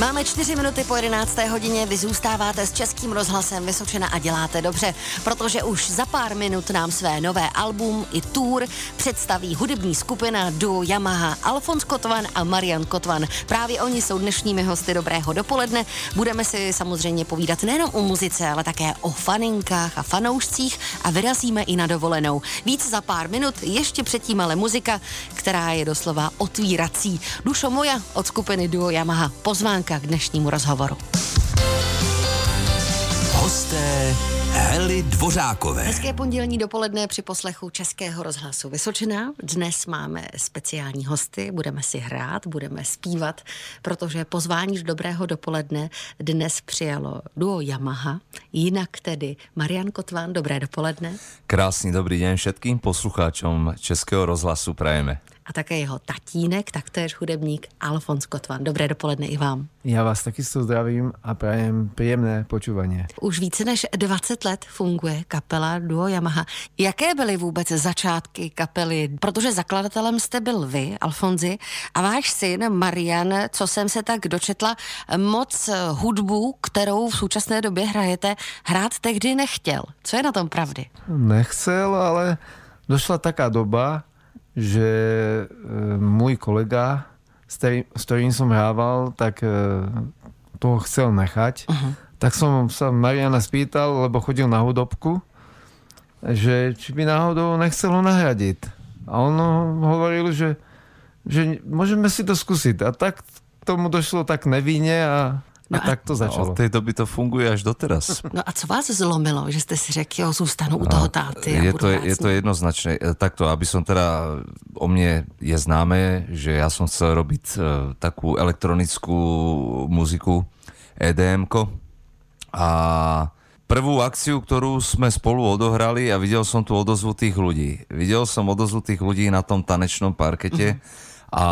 Máme čtyři minuty po 11. hodině, vy zůstáváte s Českým rozhlasem Vysočena a děláte dobře, protože už za pár minut nám své nové album i tour představí hudební skupina duo Yamaha Alfons Kotvan a Marian Kotvan. Právě oni jsou dnešními hosty Dobrého dopoledne. Budeme si samozřejmě povídat nejenom o muzice, ale také o faninkách a fanoušcích a vyrazíme i na dovolenou. Víc za pár minut, ještě předtím ale muzika, která je doslova otvírací. Dušo moja od skupiny duo Yamaha. Pozvánka k dnešnímu rozhovoru. Hosté Hely Dvořákové. Hezké pondělní dopoledne při poslechu Českého rozhlasu Vysočina. Dnes máme speciální hosty, budeme si hrát, budeme zpívat, protože pozvání z dobrého dopoledne dnes přijalo duo Yamaha, jinak tedy Marian Kotván, dobré dopoledne. Krásný dobrý den všetkým poslucháčom Českého rozhlasu prajeme a také jeho tatínek, taktéž hudebník Alfons Kotvan. Dobré dopoledne i vám. Já vás takisto zdravím a prajem příjemné počúvanie. Už více než 20 let funguje kapela Duo Yamaha. Jaké byly vůbec začátky kapely? Protože zakladatelem jste byl vy, Alfonzi, a váš syn Marian, co jsem se tak dočetla, moc hudbu, kterou v současné době hrajete, hrát tehdy nechtěl. Co je na tom pravdy? Nechcel, ale došla taká doba, že e, môj kolega, s, tý, s ktorým som hrával, tak e, toho chcel nechať. Uh-huh. Tak som sa Mariana spýtal, lebo chodil na hudobku, že či by náhodou nechcel ho nahradiť. A on hovoril, že, že môžeme si to skúsiť. A tak tomu došlo tak nevinne a No a, a tak to začalo. Od té doby to funguje až doteraz. No a co vás zlomilo, že jste si řekl, jo, zůstanu u no, toho táty je to, je to jednoznačné. E, takto, aby som teda, o mne je známe, že ja som chcel robiť uh, takú elektronickú muziku, edm a prvú akciu, ktorú sme spolu odohrali a videl som tu odozvu tých ľudí. Videl som odozvu tých ľudí na tom tanečnom parkete uh-huh. a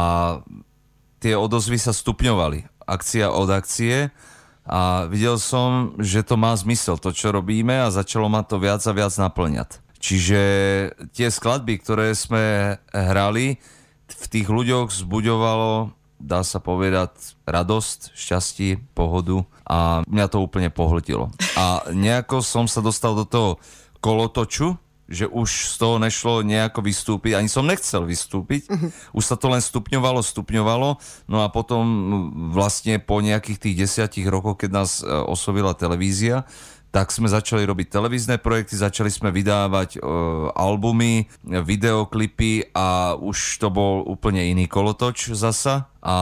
tie odozvy sa stupňovali akcia od akcie a videl som, že to má zmysel, to čo robíme a začalo ma to viac a viac naplňať. Čiže tie skladby, ktoré sme hrali, v tých ľuďoch zbuďovalo, dá sa povedať, radosť, šťastie, pohodu a mňa to úplne pohltilo. A nejako som sa dostal do toho kolotoču, že už z toho nešlo nejako vystúpiť, ani som nechcel vystúpiť, uh-huh. už sa to len stupňovalo, stupňovalo, no a potom vlastne po nejakých tých desiatich rokoch, keď nás e, oslovila televízia, tak sme začali robiť televízne projekty, začali sme vydávať e, albumy, videoklipy a už to bol úplne iný kolotoč zasa a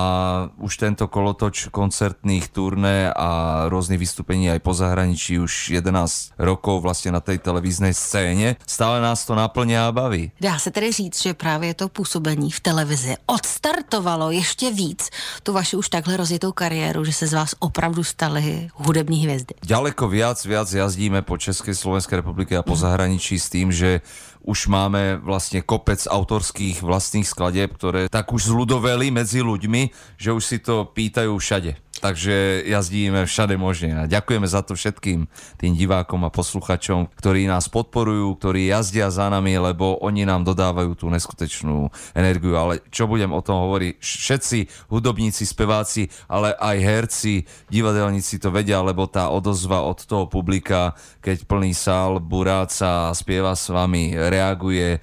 už tento kolotoč koncertných turné a rôznych vystúpení aj po zahraničí už 11 rokov vlastně na tej televíznej scéně. Stále nás to naplňá a baví. Dá se tedy říct, že právě to působení v televizi odstartovalo ještě víc tu vaši už takhle rozjetou kariéru, že se z vás opravdu staly hudební hvězdy. Ďaleko viac, viac jazdíme po Českej Slovenskej republike a po zahraničí s tým, že už máme vlastně kopec autorských vlastných skladeb, ktoré tak už zludoveli medzi ľuďmi, že už si to pýtajú všade takže jazdíme všade možne. A ďakujeme za to všetkým tým divákom a posluchačom, ktorí nás podporujú, ktorí jazdia za nami, lebo oni nám dodávajú tú neskutečnú energiu. Ale čo budem o tom hovoriť, všetci hudobníci, speváci, ale aj herci, divadelníci to vedia, lebo tá odozva od toho publika, keď plný sál buráca, spieva s vami, reaguje,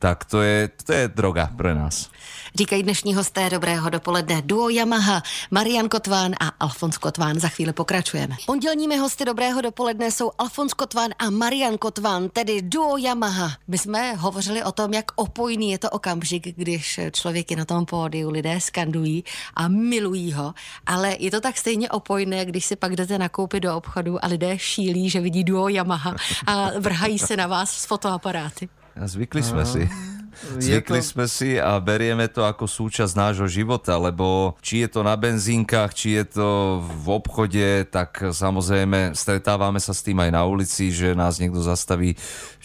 tak to je, to je droga pre nás. Říkají dnešní hosté dobrého dopoledne duo Yamaha, Marian Kotván a Alfons Kotván. Za chvíli pokračujeme. Pondělními hosty dobrého dopoledne jsou Alfons Kotván a Marian Kotván, tedy duo Yamaha. My jsme hovořili o tom, jak opojný je to okamžik, když člověk je na tom pódiu, lidé skandují a milují ho, ale je to tak stejně opojné, když si pak jdete nakoupit do obchodu a lidé šílí, že vidí duo Yamaha a vrhají se na vás s fotoaparáty. Zvykli sme si. Zvykli to... sme si a berieme to ako súčasť nášho života, lebo či je to na benzínkach, či je to v obchode, tak samozrejme stretávame sa s tým aj na ulici, že nás niekto zastaví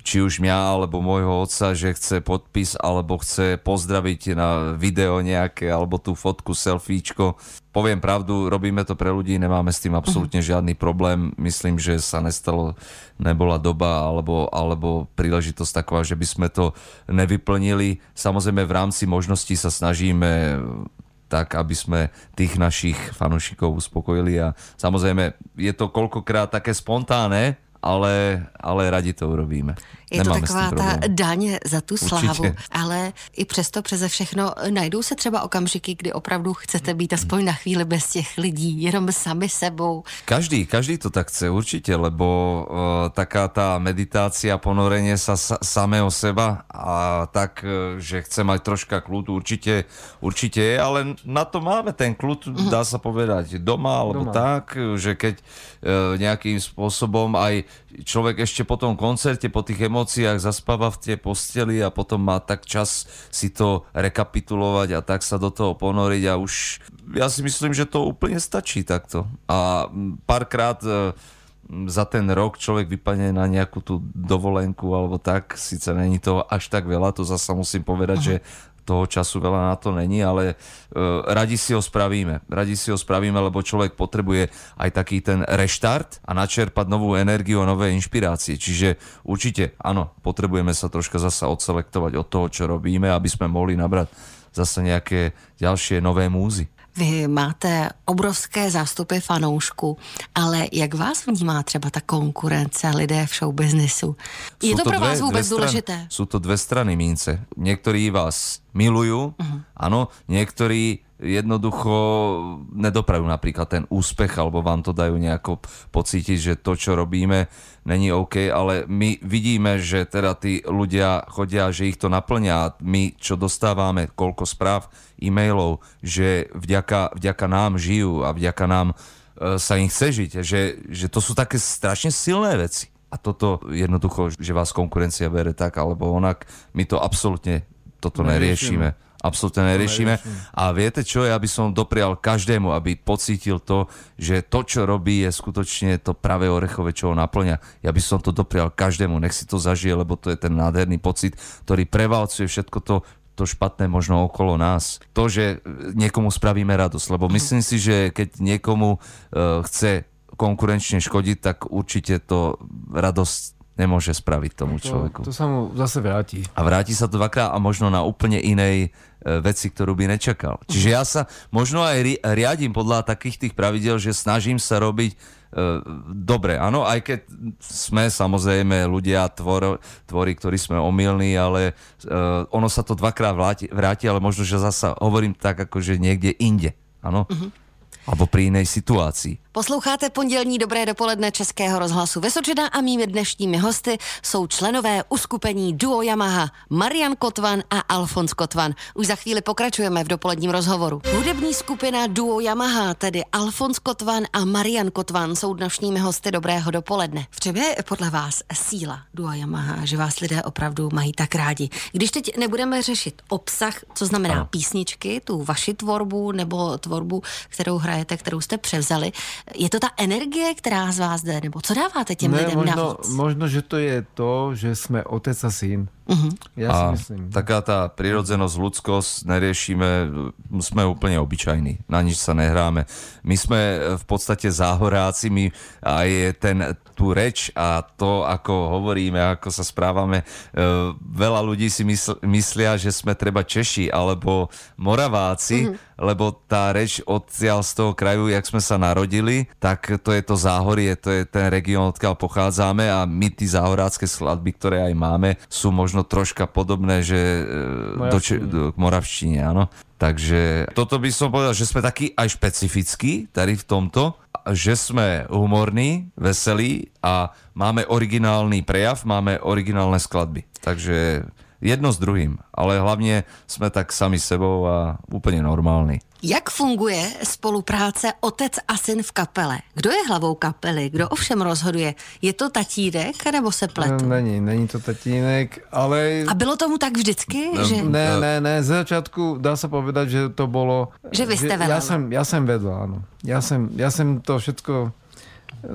či už mňa alebo môjho otca, že chce podpis alebo chce pozdraviť na video nejaké alebo tú fotku, selfiečko. Poviem pravdu, robíme to pre ľudí, nemáme s tým absolútne mhm. žiadny problém. Myslím, že sa nestalo, nebola doba alebo, alebo príležitosť taková, že by sme to nevyplnili. Samozrejme v rámci možností sa snažíme tak, aby sme tých našich fanúšikov uspokojili a samozrejme je to koľkokrát také spontánne, ale, ale radi to urobíme. Je Nemáme to taková ta daň za tu slávu, Určitě. ale i přesto přeze všechno najdou se třeba okamžiky, kdy opravdu chcete být aspoň na chvíli bez těch lidí, jenom sami sebou. Každý, každý to tak chce určite, lebo uh, taká tá meditácia, ponorenie sa, sa samého seba a tak, uh, že chce mať troška kľud, určite, určite je, ale na to máme ten kľud, uh-huh. dá sa povedať, doma, alebo doma. tak, že keď uh, nejakým spôsobom aj človek ešte po tom koncerte, po tých emóciách zaspáva v tej posteli a potom má tak čas si to rekapitulovať a tak sa do toho ponoriť a už ja si myslím, že to úplne stačí takto. A párkrát e, za ten rok človek vypadne na nejakú tú dovolenku alebo tak, síce není to až tak veľa, to zasa musím povedať, Aha. že toho času veľa na to není, ale uh, radi si ho spravíme. Radi si ho spravíme, lebo človek potrebuje aj taký ten reštart a načerpať novú energiu a nové inšpirácie. Čiže určite, áno, potrebujeme sa troška zasa odselektovať od toho, čo robíme, aby sme mohli nabrať zase nejaké ďalšie nové múzy. Vy máte obrovské zástupy fanoušku, ale jak vás vnímá třeba ta konkurence lidé v showbiznisu? Je to, to pro dve, vás vůbec důležité? Sú to dve strany mince. Niektorí vás milujú, uh-huh. áno, niektorí jednoducho nedoprajú napríklad ten úspech alebo vám to dajú nejako pocítiť, že to, čo robíme, není OK, ale my vidíme, že teda tí ľudia chodia, že ich to naplňa. My, čo dostávame, koľko správ, e-mailov, že vďaka, vďaka nám žijú a vďaka nám e, sa im chce žiť, že, že to sú také strašne silné veci. A toto jednoducho, že vás konkurencia bere tak alebo onak, my to absolútne toto neriešime. neriešime absolútne neriešime. A viete čo, ja by som doprial každému, aby pocítil to, že to, čo robí, je skutočne to pravé orechové, čo ho naplňa. Ja by som to doprial každému, nech si to zažije, lebo to je ten nádherný pocit, ktorý prevalcuje všetko to, to špatné možno okolo nás. To, že niekomu spravíme radosť, lebo myslím si, že keď niekomu uh, chce konkurenčne škodiť, tak určite to radosť nemôže spraviť tomu človeku. To, to sa mu zase vráti. A vráti sa to dvakrát a možno na úplne inej E, veci, ktorú by nečakal. Čiže ja sa možno aj riadím podľa takých tých pravidel, že snažím sa robiť uh, dobre. Áno, aj keď sme samozrejme ľudia, tvor, tvory, ktorí sme omylní, ale uh, ono sa to dvakrát vráti, vráti, ale možno, že zasa hovorím tak, ako že niekde inde. Áno? Uh-huh. Alebo pri inej situácii. Posloucháte pondělní dobré dopoledne Českého rozhlasu Vesočeda a mými dnešními hosty jsou členové uskupení Duo Yamaha Marian Kotvan a Alfons Kotvan. Už za chvíli pokračujeme v dopoledním rozhovoru. Hudební skupina Duo Yamaha, tedy Alfons Kotvan a Marian Kotvan jsou dnešními hosty dobrého dopoledne. V čem je podle vás síla Duo Yamaha, že vás lidé opravdu mají tak rádi? Když teď nebudeme řešit obsah, co znamená písničky, tu vaši tvorbu nebo tvorbu, kterou hrajete, kterou jste převzali, je to ta energie, která z vás jde, nebo co dáváte těm ne, lidem možno, navíc? Možno, že to je to, že jsme otec a syn. Uh-huh. Ja a si myslím. taká tá prirodzenosť, ľudskosť neriešime, sme úplne obyčajní, na nič sa nehráme. My sme v podstate záhoráci, my aj ten, tú reč a to, ako hovoríme, ako sa správame, e, veľa ľudí si mysl, myslia, že sme treba Češi alebo Moraváci, uh-huh lebo tá reč odtiaľ z toho kraju, jak sme sa narodili, tak to je to záhorie, to je ten región, odkiaľ pochádzame a my tí záhorácké skladby, ktoré aj máme, sú možno troška podobné, že e, do, do, k moravštine, áno. Takže toto by som povedal, že sme takí aj špecifickí tady v tomto, že sme humorní, veselí a máme originálny prejav, máme originálne skladby. Takže jedno s druhým, ale hlavně jsme tak sami sebou a úplně normální. Jak funguje spolupráce otec a syn v kapele? Kdo je hlavou kapely? Kdo ovšem rozhoduje? Je to tatínek nebo se pletu? Není, není to tatínek, ale... A bylo tomu tak vždycky? No, že... Ne, ne, ne, z začátku dá se povedať, že to bylo... Že vy vedl. Já jsem, já jsem vedl, ano. Já jsem, já jsem to všetko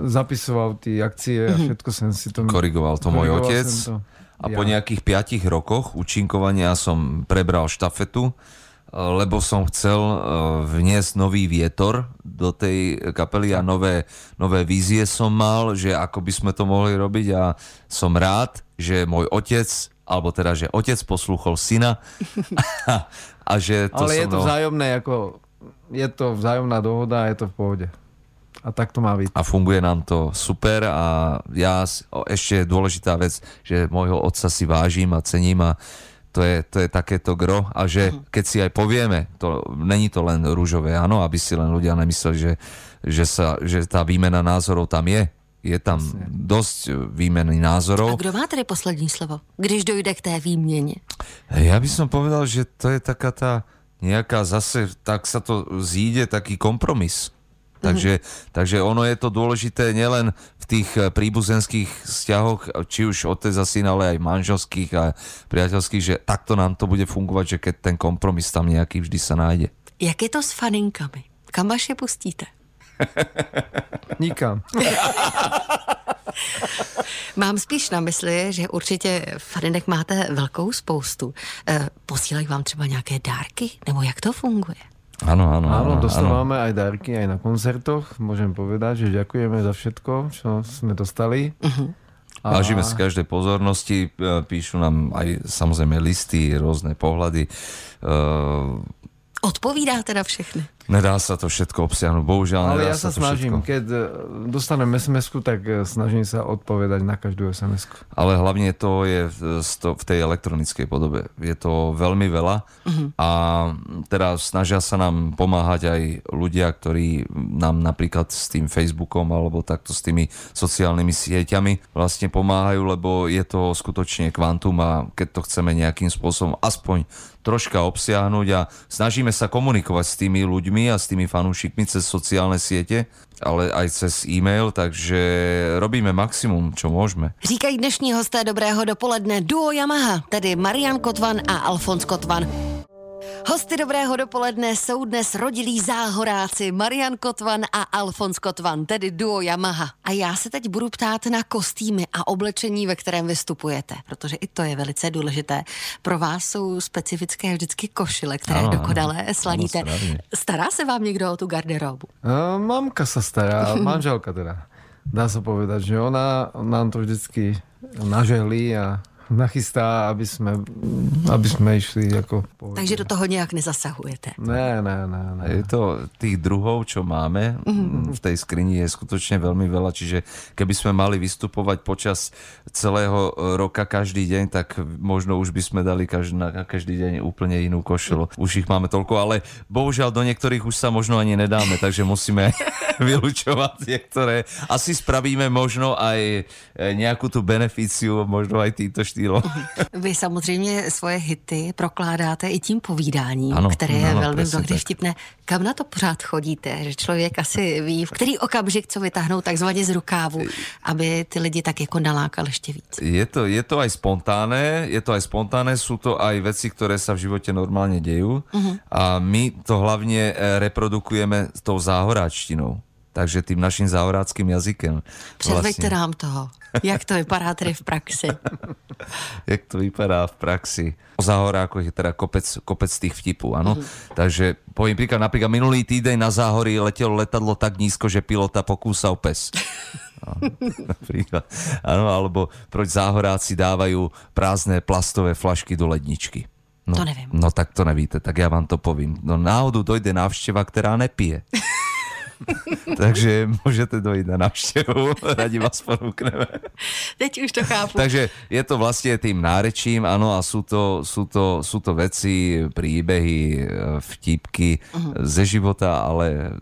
zapisoval, ty akcie a mhm. všetko jsem si to... Korigoval to můj otec. To. A ja. po nejakých 5 rokoch účinkovania som prebral štafetu, eh, lebo som chcel eh, vniesť nový vietor do tej kapely a nové, nové vízie som mal, že ako by sme to mohli robiť a som rád, že môj otec, alebo teda, že otec poslúchol syna a, a že to Ale je to vzájomné, ako je to vzájomná dohoda a je to v pohode. A tak to má byť. A funguje nám to super a ja ešte dôležitá vec, že môjho otca si vážim a cením a to je, to je takéto gro a že keď si aj povieme, to není to len rúžové, áno, aby si len ľudia nemysleli, že, že, sa, že tá výmena názorov tam je. Je tam dosť výmeny A názorov. kdo má tedy poslední slovo, když dojde k té výměně? Ja by som povedal, že to je taká tá nejaká zase, tak sa to zíde taký kompromis. Takže, takže ono je to dôležité nielen v tých eh, príbuzenských vzťahoch, či už otec a syn, ale aj manželských a priateľských, že takto nám to bude fungovať, že keď ten kompromis tam nejaký vždy sa nájde. Jak je to s faninkami? Kam až je pustíte? Nikam. Mám spíš na mysli, že určitě faninek máte velkou spoustu. E, posílají vám třeba nějaké dárky? Nebo jak to funguje? Áno, áno, Áno, dostávame aj darky aj na koncertoch. Môžem povedať, že ďakujeme za všetko, čo sme dostali. A- Vážime si každej pozornosti, e, píšu nám aj samozrejme listy, rôzne pohľady. E, Odpovídáte na všechny? Nedá sa to všetko obsiahnuť, bohužiaľ Ale ja sa to snažím, všetko. keď e, dostanem sms tak e, snažím sa odpovedať na každú sms -ku. Ale hlavne to je v, tej elektronickej podobe. Je to veľmi veľa a teda snažia sa nám pomáhať aj ľudia, ktorí nám napríklad s tým Facebookom alebo takto s tými sociálnymi sieťami vlastne pomáhajú, lebo je to skutočne kvantum a keď to chceme nejakým spôsobom aspoň troška obsiahnuť a snažíme sa komunikovať s tými ľuďmi a s tými fanúšikmi cez sociálne siete, ale aj cez e-mail, takže robíme maximum, čo môžeme. Říkají dnešní hosté Dobrého dopoledne duo Yamaha, tedy Marian Kotvan a Alfons Kotvan. Hosty Dobrého dopoledne jsou dnes rodilí záhoráci Marian Kotvan a Alfons Kotvan, tedy duo Yamaha. A já se teď budu ptát na kostýmy a oblečení, ve kterém vystupujete, protože i to je velice důležité. Pro vás jsou specifické vždycky košile, které Ano, dokonale slaníte. Ano. Stará se vám někdo o tu garderobu? E, Mamka sa stará, manželka teda. Dá sa povedať, že ona nám to vždycky nažehlí a nachystá, aby sme, aby sme išli ako pohode. Takže do toho nějak nezasahujete. Ne, ne, ne, ne. Je to tých druhov, čo máme v tej skrini je skutočne veľmi veľa, čiže keby sme mali vystupovať počas celého roka každý deň, tak možno už by sme dali každý, na každý deň úplne inú košelu. Už ich máme toľko, ale bohužiaľ do niektorých už sa možno ani nedáme, takže musíme vylúčovať niektoré. Asi spravíme možno aj e, nejakú tú beneficiu, možno aj týmto štýlom. Vy samozřejmě svoje hity prokládáte i tím povídáním, Ano, které je ano, velmi mnohdy tak. vtipné. Kam na to pořád chodíte? Že člověk asi ví, v který okamžik co vytáhnout takzvaně z rukávu, aby ty lidi tak jako nalákal ještě víc. Je to, je to aj spontánne, je to aj spontánne, sú to aj veci, ktoré sa v živote normálne dejú a my to hlavne e, reprodukujeme s tou záhoráčtinou. Takže tým našim záhoráckým jazykem. Předveďte nám toho. Jak to vypadá tedy v praxi? jak to vypadá v praxi. O záhorákoch je teda kopec, kopec tých vtipů, áno. Takže poviem príklad, napríklad minulý týdeň na záhorí letelo letadlo tak nízko, že pilota pokúsal pes. Napríklad. Áno, alebo proč záhoráci dávajú prázdne plastové flašky do ledničky. No, To nevím. No tak to nevíte, tak ja vám to povím. No náhodou dojde návšteva, ktorá nepije. Takže môžete dojít na návštevu, radi vás ponúkneme. Teď už to chápu. Takže je to vlastne tým nárečím, áno, a sú to, sú to, sú to veci, príbehy, e, vtipky ze života, ale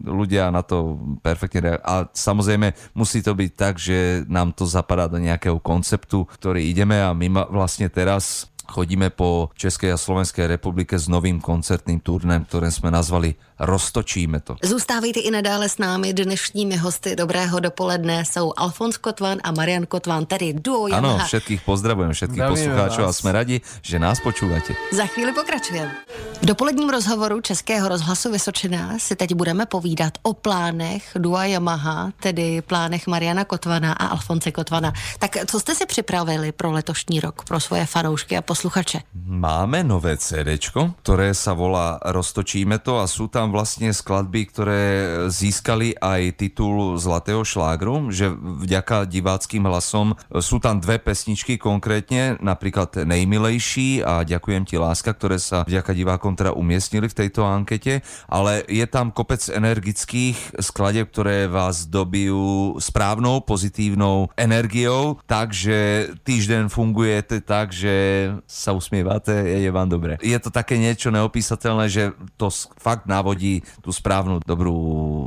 ľudia na to perfektne reagujú. A samozrejme musí to byť tak, že nám to zapadá do nejakého konceptu, ktorý ideme a my vlastne teraz chodíme po Českej a Slovenskej republike s novým koncertným turnem, ktoré sme nazvali Roztočíme to. Zůstávejte i nadále s námi. Dnešními hosty Dobrého dopoledne jsou Alfons Kotvan a Marian Kotvan, tedy duo Yamaha. všetkých pozdravujem, všetkých Zdravíme poslucháčov a vás. sme radi, že nás počúvate. Za chvíli pokračujeme. V dopoledním rozhovoru Českého rozhlasu Vysočina si teď budeme povídat o plánech Dua Yamaha, tedy plánech Mariana Kotvana a Alfonse Kotvana. Tak co jste si připravili pro letošní rok, pro svoje fanoušky a posluchače? Máme nové CD, ktoré sa volá Roztočíme to a sú tam používam vlastne skladby, ktoré získali aj titul Zlatého šlágru, že vďaka diváckým hlasom sú tam dve pesničky konkrétne, napríklad Nejmilejší a Ďakujem ti láska, ktoré sa vďaka divákom teda umiestnili v tejto ankete, ale je tam kopec energických skladeb, ktoré vás dobijú správnou, pozitívnou energiou, takže týždeň fungujete tak, že sa usmievate, je vám dobre. Je to také niečo neopísateľné, že to fakt návodí tú správnu dobrú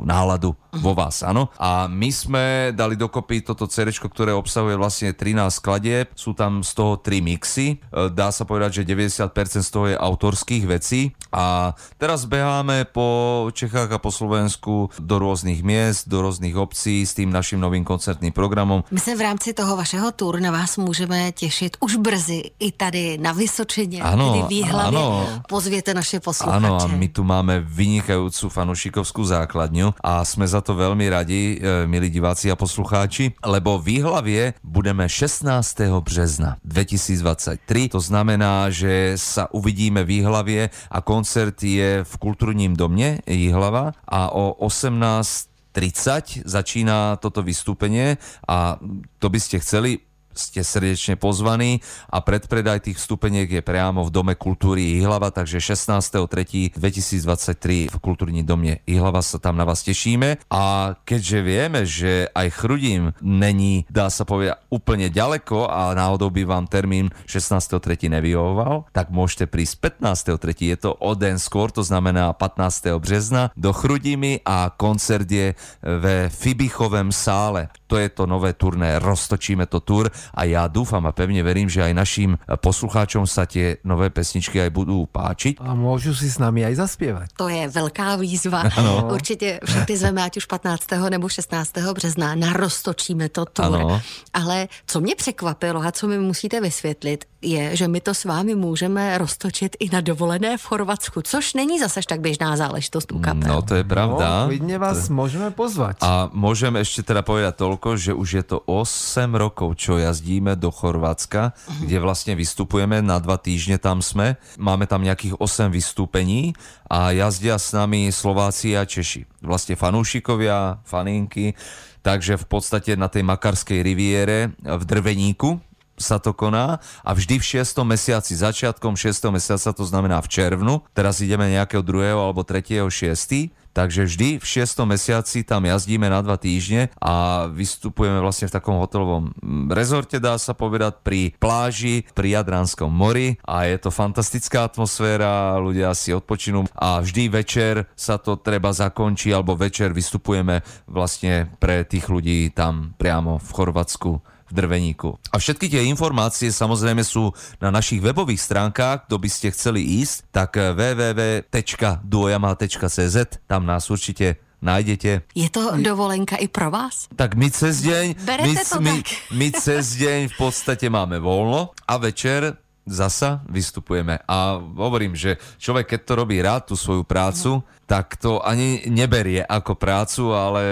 náladu vo vás, áno. A my sme dali dokopy toto CD, ktoré obsahuje vlastne 13 skladieb, sú tam z toho 3 mixy, e, dá sa povedať, že 90% z toho je autorských vecí a teraz beháme po Čechách a po Slovensku do rôznych miest, do rôznych obcí s tým našim novým koncertným programom. My se v rámci toho vašeho tour na vás můžeme těšit už brzy i tady na Vysočině, Ano, tedy v Jihlavě. ano. Pozvěte naše posluchače. Áno, a my tu máme vynikajúcu fanušikovskú základňu a sme za to veľmi radi, e, milí diváci a poslucháči, lebo v Výhlavie budeme 16. března 2023. To znamená, že sa uvidíme v Výhlavie a koncert je v kultúrním domne Jihlava a o 18 30 začína toto vystúpenie a to by ste chceli, ste srdečne pozvaní a predpredaj tých vstupeniek je priamo v Dome kultúry Ihlava, takže 16.3.2023 v kultúrní domě Ihlava sa tam na vás tešíme a keďže vieme, že aj Chrudim není, dá sa povedať, úplne ďaleko a náhodou by vám termín 16.3. nevyhovoval, tak môžete prísť 15.3. Je to o den skôr, to znamená 15. března do Chrudimi a koncert je ve Fibichovém sále. To je to nové turné, roztočíme to tur a ja dúfam a pevne verím, že aj našim poslucháčom sa tie nové pesničky aj budú páčiť. A môžu si s nami aj zaspievať. To je velká výzva. Ano. Určitě všechny zveme, ať už 15. nebo 16. března, naroztočíme to tour. Ano. Ale co mě překvapilo a co mi musíte vysvětlit, je, že my to s vámi můžeme roztočit i na dovolené v Chorvatsku, což není zase tak běžná záležitost u kapel. No to je pravda. No, vás môžeme pozvať. A môžem ešte teda povedať toľko, že už je to 8 rokov, čo jazdíme do Chorvátska, kde vlastne vystupujeme, na dva týždne tam sme. Máme tam nejakých 8 vystúpení a jazdia s nami Slováci a Češi. Vlastne fanúšikovia, faninky, takže v podstate na tej Makarskej riviere v Drveníku, sa to koná a vždy v 6. mesiaci, začiatkom 6. mesiaca, to znamená v červnu, teraz ideme nejakého 2. alebo 3. 6. Takže vždy v 6. mesiaci tam jazdíme na dva týždne a vystupujeme vlastne v takom hotelovom mm, rezorte, dá sa povedať, pri pláži, pri Jadranskom mori a je to fantastická atmosféra, ľudia si odpočinú a vždy večer sa to treba zakončí alebo večer vystupujeme vlastne pre tých ľudí tam priamo v Chorvátsku v Drveníku. A všetky tie informácie samozrejme sú na našich webových stránkach, kto by ste chceli ísť, tak www.duojama.cz, tam nás určite nájdete. Je to dovolenka i pro vás? Tak my cez deň, Berete my, to my, tak? my cez deň v podstate máme voľno a večer zasa vystupujeme. A hovorím, že človek, keď to robí rád, tú svoju prácu, tak to ani neberie ako prácu, ale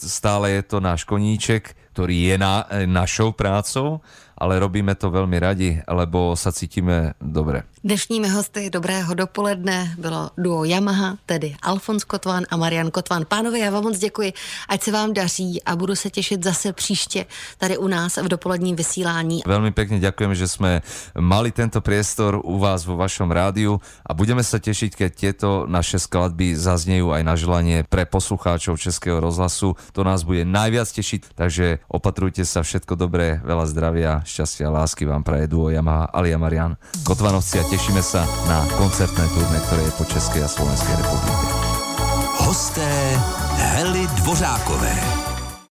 stále je to náš koníček, ktorý je na, našou prácou, ale robíme to veľmi radi, lebo sa cítime dobre. Dnešními hosty dobrého dopoledne bylo duo Yamaha, tedy Alfons Kotvan a Marian Kotvan. Pánové, já vám moc děkuji, ať se vám daří a budu se těšit zase příště tady u nás v dopoledním vysílání. Veľmi pekne ďakujem, že sme mali tento priestor u vás vo vašom rádiu a budeme sa tešiť, keď tieto naše skladby zaznejú aj na želanie pre poslucháčov Českého rozhlasu. To nás bude najviac tešiť, takže opatrujte sa, všetko dobré, veľa zdravia, šťastia lásky vám praje duo Yamaha Alia Marian Kotvanovci a tešíme sa na koncertné turné, ktoré je po Českej a Slovenskej republike. Hosté Hely Dvořákové.